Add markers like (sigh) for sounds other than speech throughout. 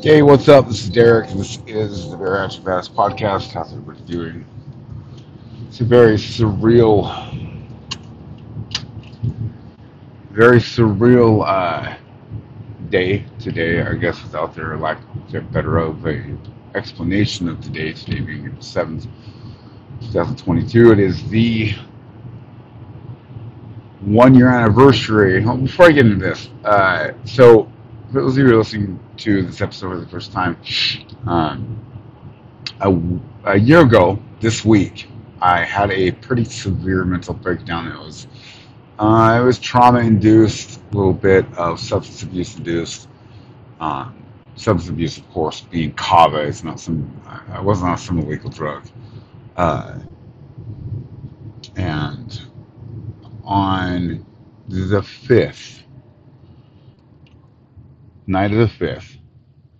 Hey, what's up? This is Derek. This is the Bariatric Badass podcast. How's everybody doing? It's a very surreal, very surreal uh, day today. I guess without there lack of better of a explanation of today. Today being the seventh, 2022. It is the one year anniversary. Well, before I get into this, uh, so for those of you who are listening to this episode for the first time, um, a, a year ago this week, I had a pretty severe mental breakdown. It was uh, it was trauma induced, a little bit of substance abuse induced. Um, substance abuse, of course, being kava. It's not some. I wasn't on some illegal drug. Uh, and on the fifth night of the fifth,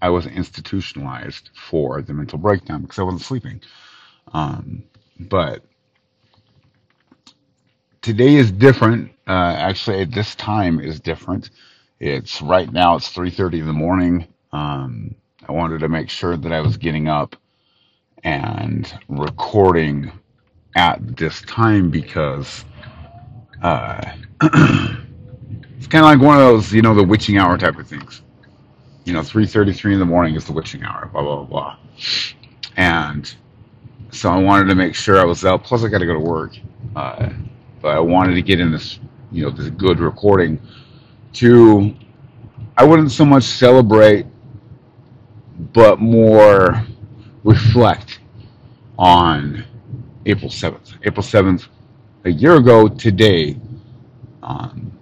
I was institutionalized for the mental breakdown because I wasn't sleeping. Um, but today is different. Uh, actually, this time is different. It's right now. It's three thirty in the morning. Um, I wanted to make sure that I was getting up and recording at this time because uh, (clears throat) it's kind of like one of those, you know, the witching hour type of things. You know, three thirty-three in the morning is the witching hour. Blah blah blah. And so I wanted to make sure I was up. Plus, I got to go to work. Uh, but I wanted to get in this, you know, this good recording to, I wouldn't so much celebrate, but more reflect on April 7th. April 7th, a year ago today, um,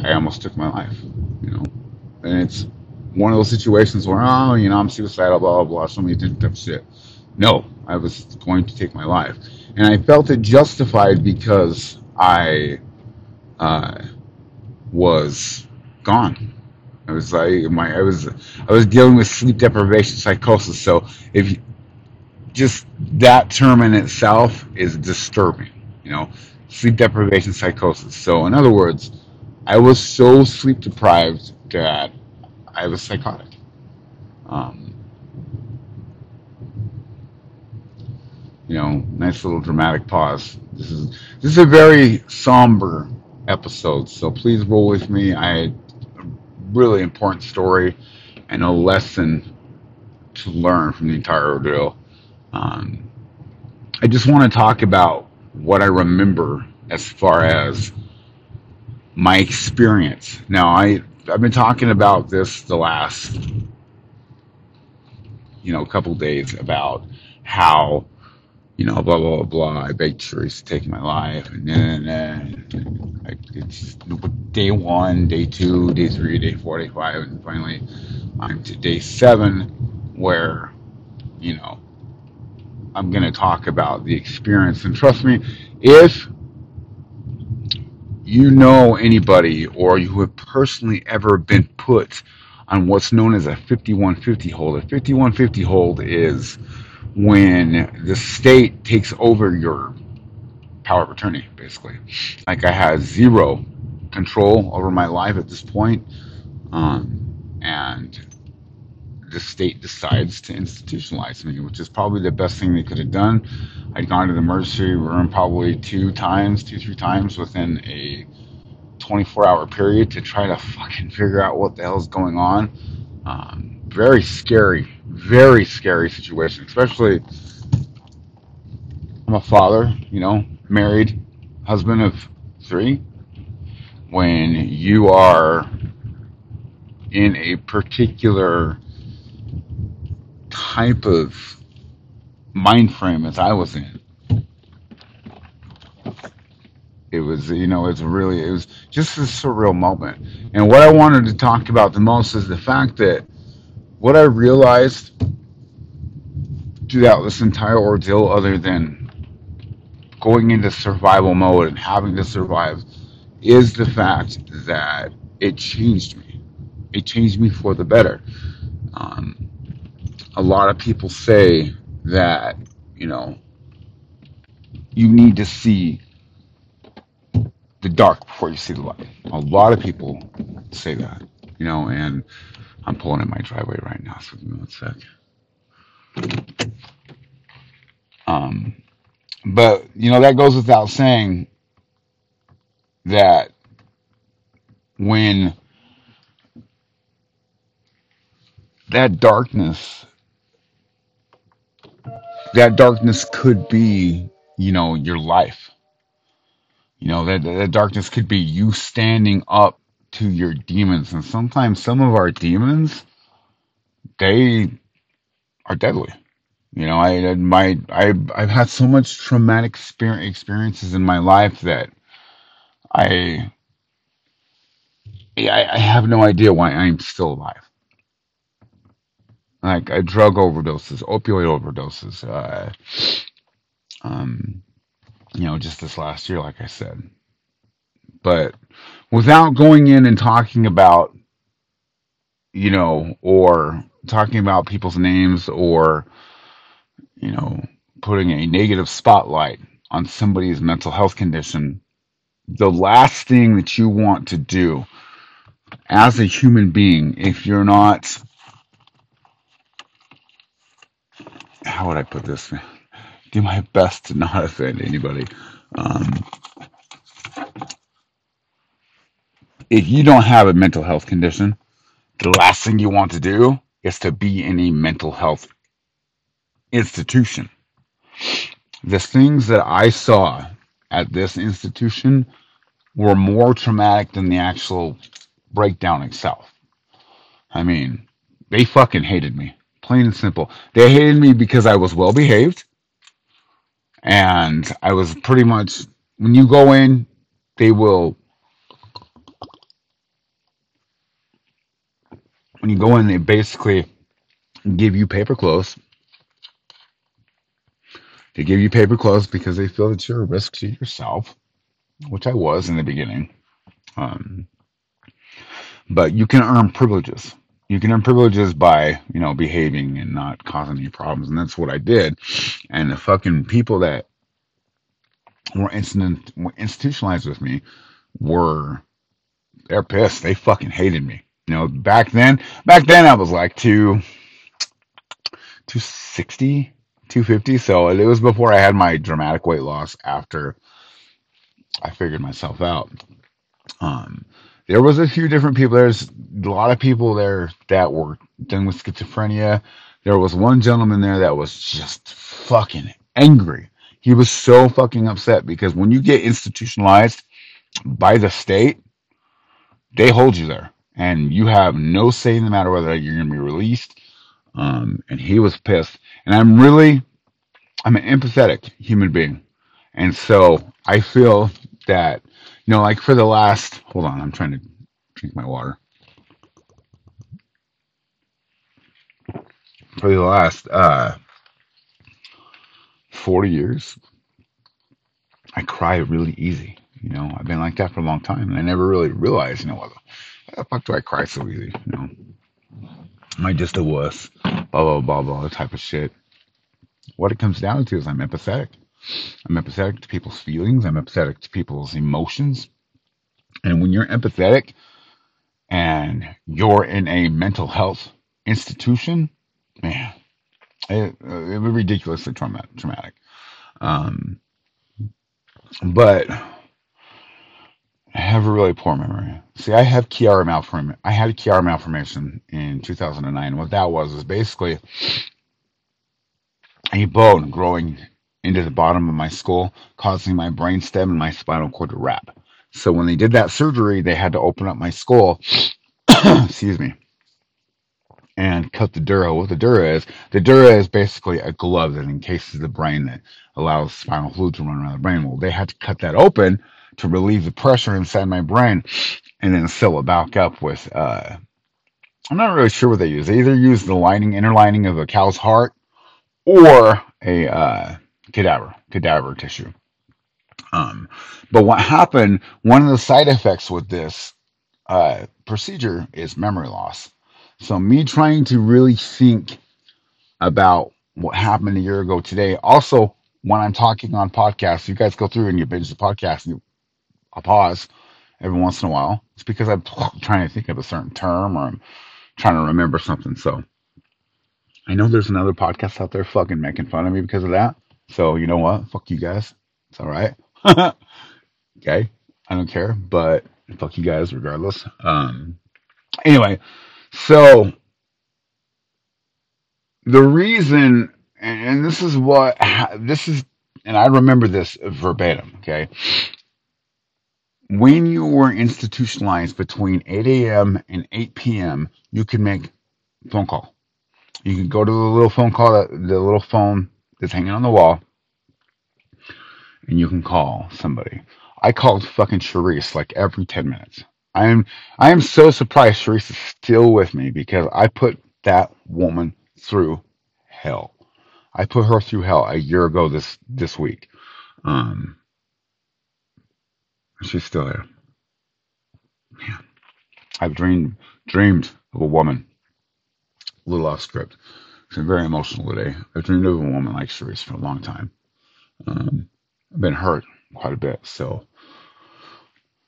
I almost took my life, you know, and it's one of those situations where, oh, you know, I'm suicidal, blah, blah, blah, so many different types of shit. No, I was going to take my life. And I felt it justified because I uh, was gone. I was like my I was I was dealing with sleep deprivation psychosis. So if you, just that term in itself is disturbing, you know, sleep deprivation psychosis. So in other words, I was so sleep deprived that I was psychotic. Um, you know, nice little dramatic pause. This is this is a very somber episode, so please roll with me. I really important story and a lesson to learn from the entire ordeal. Um, I just want to talk about what I remember as far as my experience. Now, I I've been talking about this the last you know couple days about how you know, blah blah blah. blah. I begged Therese to take my life, and then, then it's day one, day two, day three, day four, day five, and finally I'm to day seven, where you know I'm going to talk about the experience. And trust me, if you know anybody or you have personally ever been put on what's known as a 5150 hold, a 5150 hold is when the state takes over your power of attorney, basically. Like I had zero control over my life at this point, um, and the state decides to institutionalize me, which is probably the best thing they could have done. I'd gone to the emergency room probably two times, two, three times within a 24 hour period to try to fucking figure out what the hell's going on. Um, very scary, very scary situation, especially I'm a father, you know, married, husband of three. When you are in a particular type of mind frame as I was in, it was, you know, it's really, it was just a surreal moment. And what I wanted to talk about the most is the fact that what I realized throughout this entire ordeal, other than going into survival mode and having to survive, is the fact that it changed me. It changed me for the better. Um, a lot of people say that, you know, you need to see the dark before you see the light. A lot of people say that. you know, and I'm pulling in my driveway right now, so give me one sec. Um, but you know that goes without saying that when that darkness, that darkness could be, you know, your life. You know that that darkness could be you standing up to your demons, and sometimes some of our demons, they are deadly. You know, I my I I've had so much traumatic experience, experiences in my life that I, I have no idea why I'm still alive. Like uh, drug overdoses, opioid overdoses, uh, um, you know, just this last year, like I said. But without going in and talking about, you know, or talking about people's names or, you know, putting a negative spotlight on somebody's mental health condition, the last thing that you want to do as a human being, if you're not, how would I put this? Do my best to not offend anybody. Um, if you don't have a mental health condition, the last thing you want to do is to be in a mental health institution. The things that I saw at this institution were more traumatic than the actual breakdown itself. I mean, they fucking hated me. Plain and simple. They hated me because I was well behaved and I was pretty much when you go in, they will when you go in, they basically give you paper clothes. They give you paper clothes because they feel that you're a risk to yourself, which I was in the beginning. Um, but you can earn privileges. You can earn privileges by, you know, behaving and not causing any problems, and that's what I did. And the fucking people that were, instant, were institutionalized with me were they're pissed. They fucking hated me. You know, back then, back then I was like two, 260, 250. So it was before I had my dramatic weight loss after I figured myself out. Um, there was a few different people. There's a lot of people there that were dealing with schizophrenia. There was one gentleman there that was just fucking angry. He was so fucking upset because when you get institutionalized by the state, they hold you there and you have no say in the matter whether you're going to be released. Um, and he was pissed. And I'm really, I'm an empathetic human being. And so I feel that, know, like for the last, hold on, I'm trying to drink my water. For the last uh, 40 years, I cry really easy. You know, I've been like that for a long time, and I never really realized, you know, what the fuck do I cry so easy? You know, am I just a wuss? Blah blah blah blah type of shit. What it comes down to is I'm empathetic. I'm empathetic to people's feelings. I'm empathetic to people's emotions. And when you're empathetic and you're in a mental health institution, man, it, it was ridiculously traumatic. Um, but I have a really poor memory. See, I have Chiari malformation. I had a malformation in 2009. What that was is basically a bone growing into the bottom of my skull, causing my brainstem and my spinal cord to wrap. So when they did that surgery, they had to open up my skull. (coughs) excuse me. And cut the dura. What the dura is, the dura is basically a glove that encases the brain that allows spinal fluid to run around the brain. Well, they had to cut that open to relieve the pressure inside my brain and then sew it back up with uh I'm not really sure what they use. They either use the lining, inner lining of a cow's heart or a uh, cadaver, cadaver tissue. Um, but what happened, one of the side effects with this uh, procedure is memory loss. So me trying to really think about what happened a year ago today. Also, when I'm talking on podcasts, you guys go through and you binge the podcast and you I'll pause every once in a while. It's because I'm (laughs) trying to think of a certain term or I'm trying to remember something. So I know there's another podcast out there fucking making fun of me because of that. So you know what? Fuck you guys. It's all right. (laughs) okay. I don't care, but fuck you guys regardless. Um, anyway, so the reason, and this is what, (laughs) this is, and I remember this verbatim, okay? When you were institutionalized between 8 a.m. and 8 p.m., you could make phone call. You can go to the little phone call, the little phone that's hanging on the wall, and you can call somebody. I called fucking Charisse like every 10 minutes. I am I am so surprised Charisse is still with me because I put that woman through hell. I put her through hell a year ago this this week. Um, she's still there. Yeah. I've dreamed dreamed of a woman. A little off script. Been very emotional today. I've dreamed of a woman like Charisse for a long time. Um, I've been hurt quite a bit, so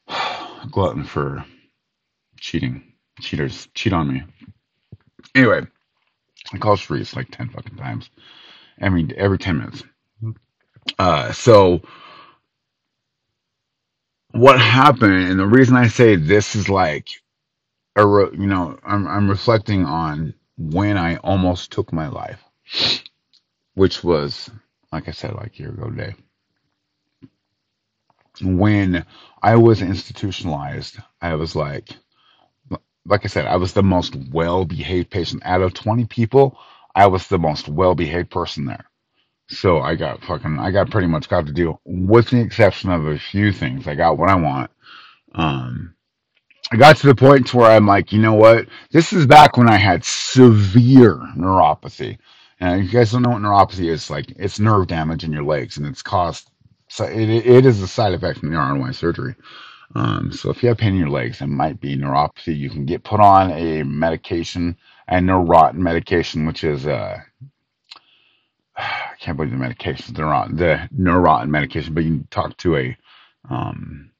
(sighs) glutton for cheating. Cheaters cheat on me. Anyway, I called Charisse like ten fucking times. I mean, every ten minutes. Uh, so what happened, and the reason I say this is like, a re- you know, I'm I'm reflecting on when I almost took my life, which was, like I said, like year ago today. When I was institutionalized, I was like, like I said, I was the most well behaved patient. Out of 20 people, I was the most well behaved person there. So I got fucking, I got pretty much got to deal, with the exception of a few things. I got what I want. Um, I got to the point to where I'm like, you know what? This is back when I had severe neuropathy. And you guys don't know what neuropathy is. Like, it's nerve damage in your legs, and it's caused, so it, it is a side effect from the RNY surgery. Um, so if you have pain in your legs, it might be neuropathy. You can get put on a medication, a Neurontin medication, which is uh, (sighs) I can't believe the medication, the Neurontin, the Neurontin medication. But you can talk to a um,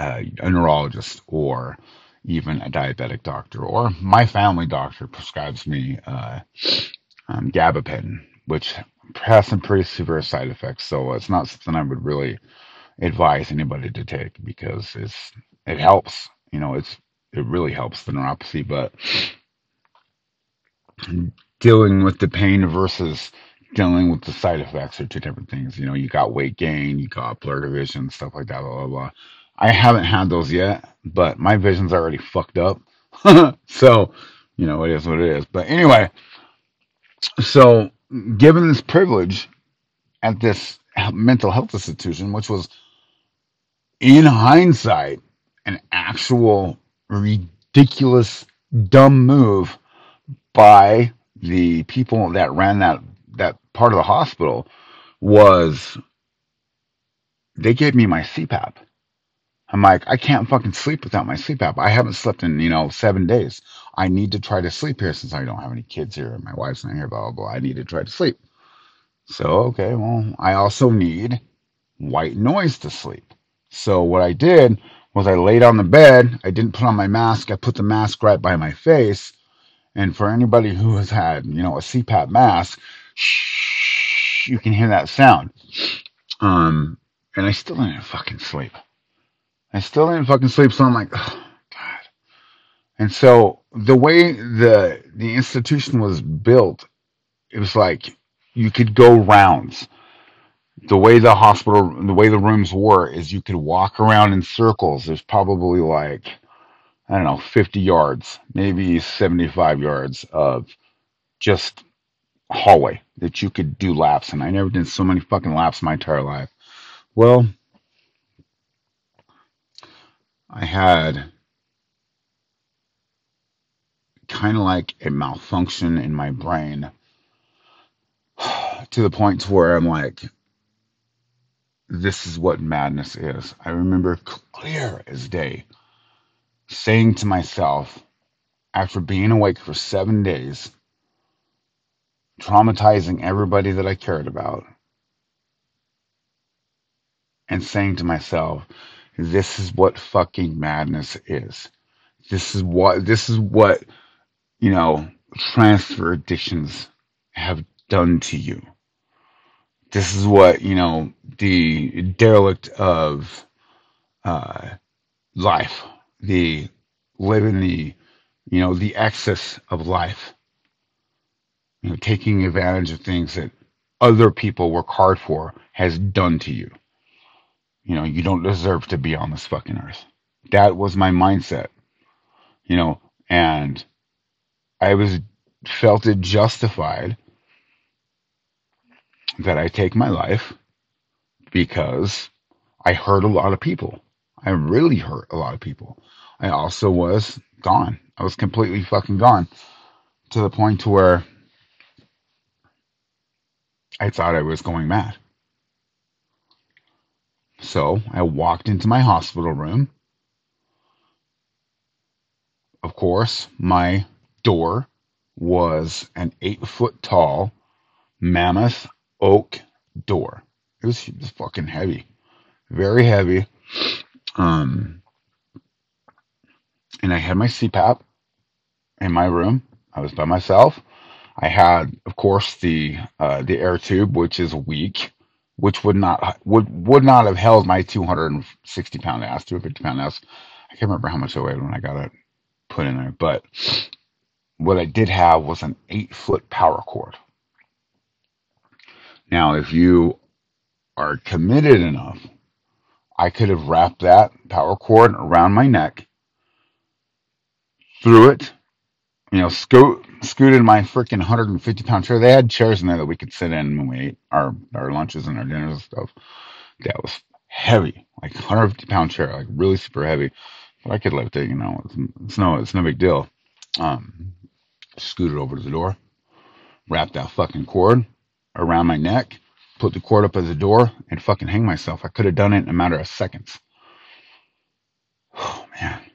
a, a neurologist or even a diabetic doctor, or my family doctor prescribes me uh, um, gabapentin, which has some pretty severe side effects. So it's not something I would really advise anybody to take because it's it helps. You know, it's it really helps the neuropathy, but dealing with the pain versus dealing with the side effects are two different things. You know, you got weight gain, you got blurred vision, stuff like that, blah blah blah. I haven't had those yet, but my vision's already fucked up. (laughs) so, you know, it is what it is. But anyway, so given this privilege at this mental health institution, which was in hindsight, an actual ridiculous, dumb move by the people that ran that that part of the hospital was they gave me my CPAP. I'm like, I can't fucking sleep without my CPAP. I haven't slept in, you know, seven days. I need to try to sleep here since I don't have any kids here and my wife's not here, blah, blah, blah. I need to try to sleep. So, okay, well, I also need white noise to sleep. So what I did was I laid on the bed. I didn't put on my mask. I put the mask right by my face. And for anybody who has had, you know, a CPAP mask, shh, you can hear that sound. Um, and I still didn't fucking sleep. I still didn't fucking sleep. So I'm like, oh, God. And so the way the the institution was built, it was like you could go rounds the way the hospital, the way the rooms were, is you could walk around in circles. There's probably like, I don't know, 50 yards, maybe 75 yards of just hallway that you could do laps. And I never did so many fucking laps my entire life. Well, I had kind of like a malfunction in my brain (sighs) to the point to where I'm like, this is what madness is. I remember clear as day saying to myself, after being awake for seven days, traumatizing everybody that I cared about, and saying to myself, This is what fucking madness is. This is what this is what, you know, transfer addictions have done to you. This is what, you know, the derelict of uh, life, the living the, you know, the excess of life, you know, taking advantage of things that other people work hard for has done to you. You know, you don't deserve to be on this fucking earth. That was my mindset, you know, and I was felt it justified that I take my life because I hurt a lot of people. I really hurt a lot of people. I also was gone. I was completely fucking gone to the point to where I thought I was going mad. So I walked into my hospital room. Of course, my door was an eight foot tall mammoth oak door. It was, it was fucking heavy, very heavy. Um, and I had my CPAP in my room. I was by myself. I had, of course, the uh, the air tube, which is weak, which would not would would not have held my 260 pound ass, 250 pound ass. I can't remember how much I weighed when I got it put in there, but what I did have was an eight foot power cord. Now, if you are committed enough, I could have wrapped that power cord around my neck, threw it, you know, scoot, scooted my freaking 150 pound chair. They had chairs in there that we could sit in when we ate our, our lunches and our dinners and stuff. That was heavy, like 150 pound chair, like really super heavy. But I could lift it, you know, it's, it's no, it's no big deal. Um, scooted over to the door, wrapped that fucking cord around my neck, put the cord up at the door, and fucking hang myself. I could have done it in a matter of seconds. (sighs) Oh man.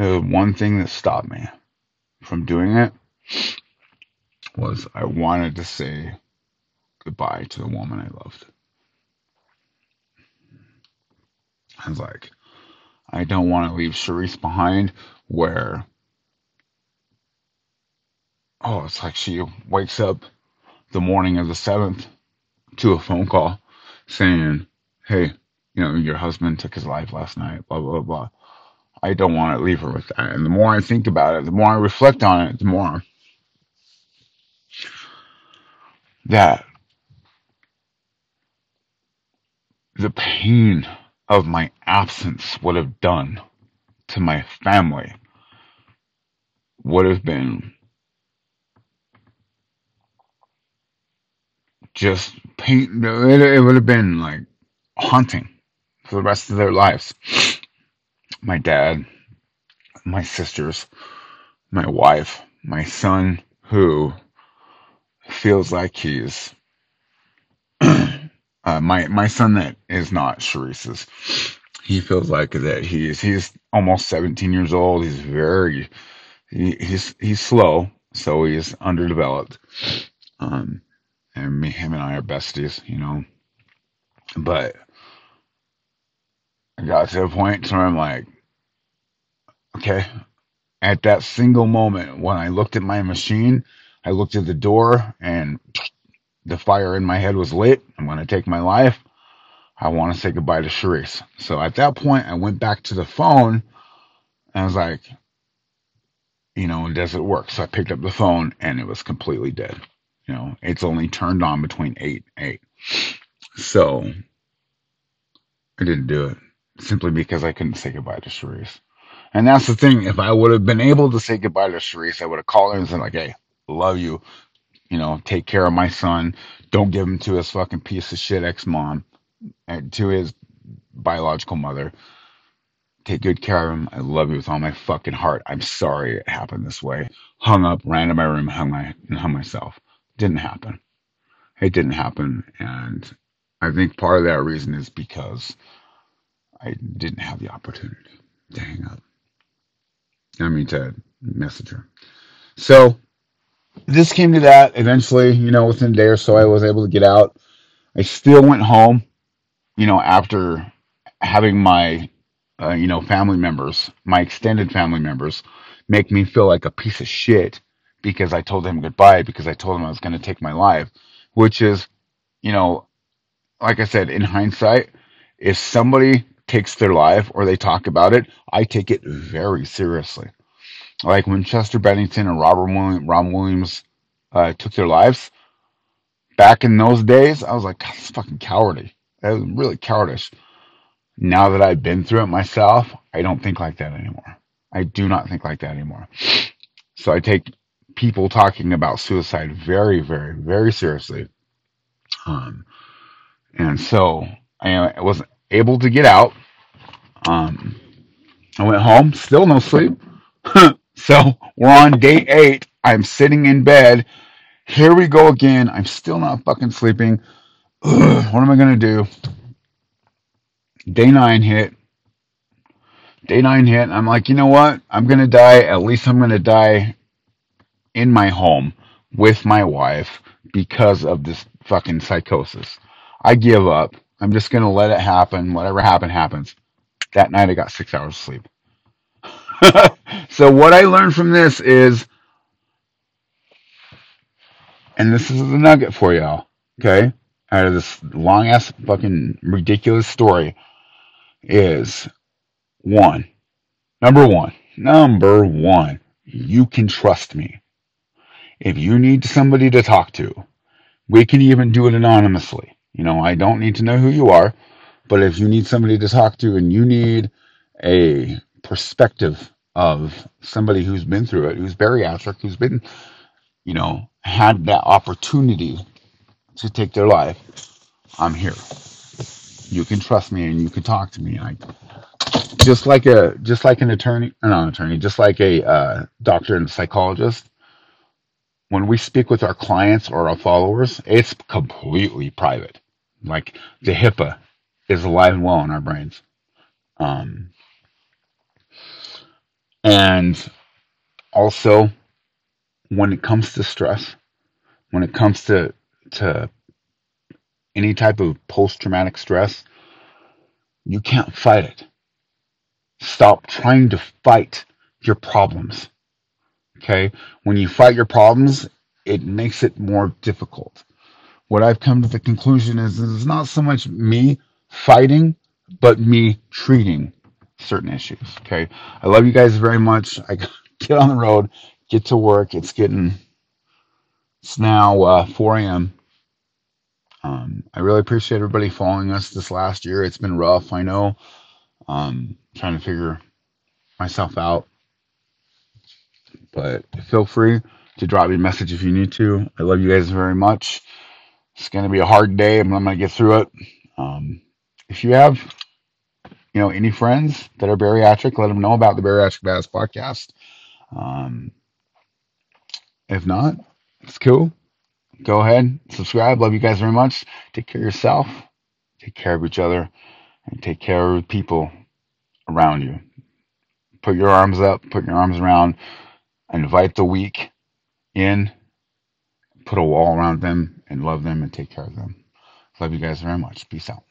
The one thing that stopped me from doing it was I wanted to say goodbye to the woman I loved. I was like, I don't want to leave Charisse behind where, oh, it's like she wakes up the morning of the 7th to a phone call saying, hey, you know, your husband took his life last night, blah, blah, blah. I don't want to leave her with that. And the more I think about it, the more I reflect on it, the more that the pain of my absence would have done to my family would have been just pain. It, would have been like haunting for the rest of their lives. My dad, my sisters, my wife, my son, who feels like he's (clears throat) uh, my my son that is not Charisse's. He feels like that he's he's almost 17 years old. He's very he, he's he's slow, so he's underdeveloped. Um, and me, him, and I are besties, you know. But I got to a point where I'm like, okay. At that single moment when I looked at my machine, I looked at the door and the fire in my head was lit. I'm going to take my life. I want to say goodbye to Charisse. So at that point, I went back to the phone and I was like, you know, does it work? So I picked up the phone and it was completely dead. You know, it's only turned on between eight and eight. So I didn't do it simply because I couldn't say goodbye to Charisse. And that's the thing. If I would have been able to say goodbye to Charisse, I would have called her and said, like, hey, love you. You know, take care of my son. Don't give him to his fucking piece of shit ex mom and eh, to his biological mother. Take good care of him. I love you with all my fucking heart. I'm sorry it happened this way. Hung up, ran to my room, hung my and hung myself. Didn't happen. It didn't happen, and I think part of that reason is because I didn't have the opportunity to hang up. I mean to message her. So this came to that eventually, you know, within a day or so, I was able to get out. I still went home, you know, after having my, uh, you know, family members, my extended family members, make me feel like a piece of shit because I told them goodbye because I told them I was going to take my life, which is, you know, like I said, in hindsight, if somebody takes their life or they talk about it, I take it very seriously. Like when Chester Bennington and Robert Williams, Ron Williams uh, took their lives back in those days, I was like, God, that's fucking cowardly. That was really cowardice. Now that I've been through it myself, I don't think like that anymore. I do not think like that anymore. So I take people talking about suicide very, very, very seriously. Um, and so I was able to get out. Um, I went home, still no sleep. (laughs) so we're on day eight. I'm sitting in bed. Here we go again. I'm still not fucking sleeping. Ugh, (sighs) what am I gonna do? Day nine hit. Day nine hit. I'm like, you know what? I'm gonna die. At least I'm gonna die in my home with my wife because of this fucking psychosis. I give up. I'm just gonna let it happen. Whatever happen happens. That night I got six hours of sleep. (laughs) so what I learned from this is, and this is the nugget for y'all, okay? Out of this long ass fucking ridiculous story is one. Number one. Number one. You can trust me. If you need somebody to talk to, we can even do it anonymously. You know, I don't need to know who you are, but if you need somebody to talk to and you need a perspective of somebody who's been through it, who's bariatric, who's been, you know, had that opportunity to take their life, I'm here. You can trust me and you can talk to me. I just like a just like an attorney, not an attorney, just like a uh, doctor and psychologist. When we speak with our clients or our followers, it's completely private. Like the HIPAA is alive and well in our brains. Um, and also, when it comes to stress, when it comes to to any type of post traumatic stress, you can't fight it. Stop trying to fight your problems. Okay? When you fight your problems, it makes it more difficult. What I've come to the conclusion is it's not so much me fighting, but me treating certain issues. Okay? I love you guys very much. I (laughs) get on the road, get to work. It's getting, it's now uh, 4 a.m. Um, I really appreciate everybody following us this last year. It's been rough, I know. Um, trying to figure myself out. But feel free to drop me a message if you need to. I love you guys very much. It's going to be a hard day, but I'm going to get through it. Um, if you have, you know, any friends that are bariatric, let them know about the Bariatric Badass podcast. Um, if not, it's cool. Go ahead, subscribe. Love you guys very much. Take care of yourself. Take care of each other, and take care of people around you. Put your arms up. Put your arms around. Invite the weak in. Put a wall around them and love them and take care of them. Love you guys very much. Peace out.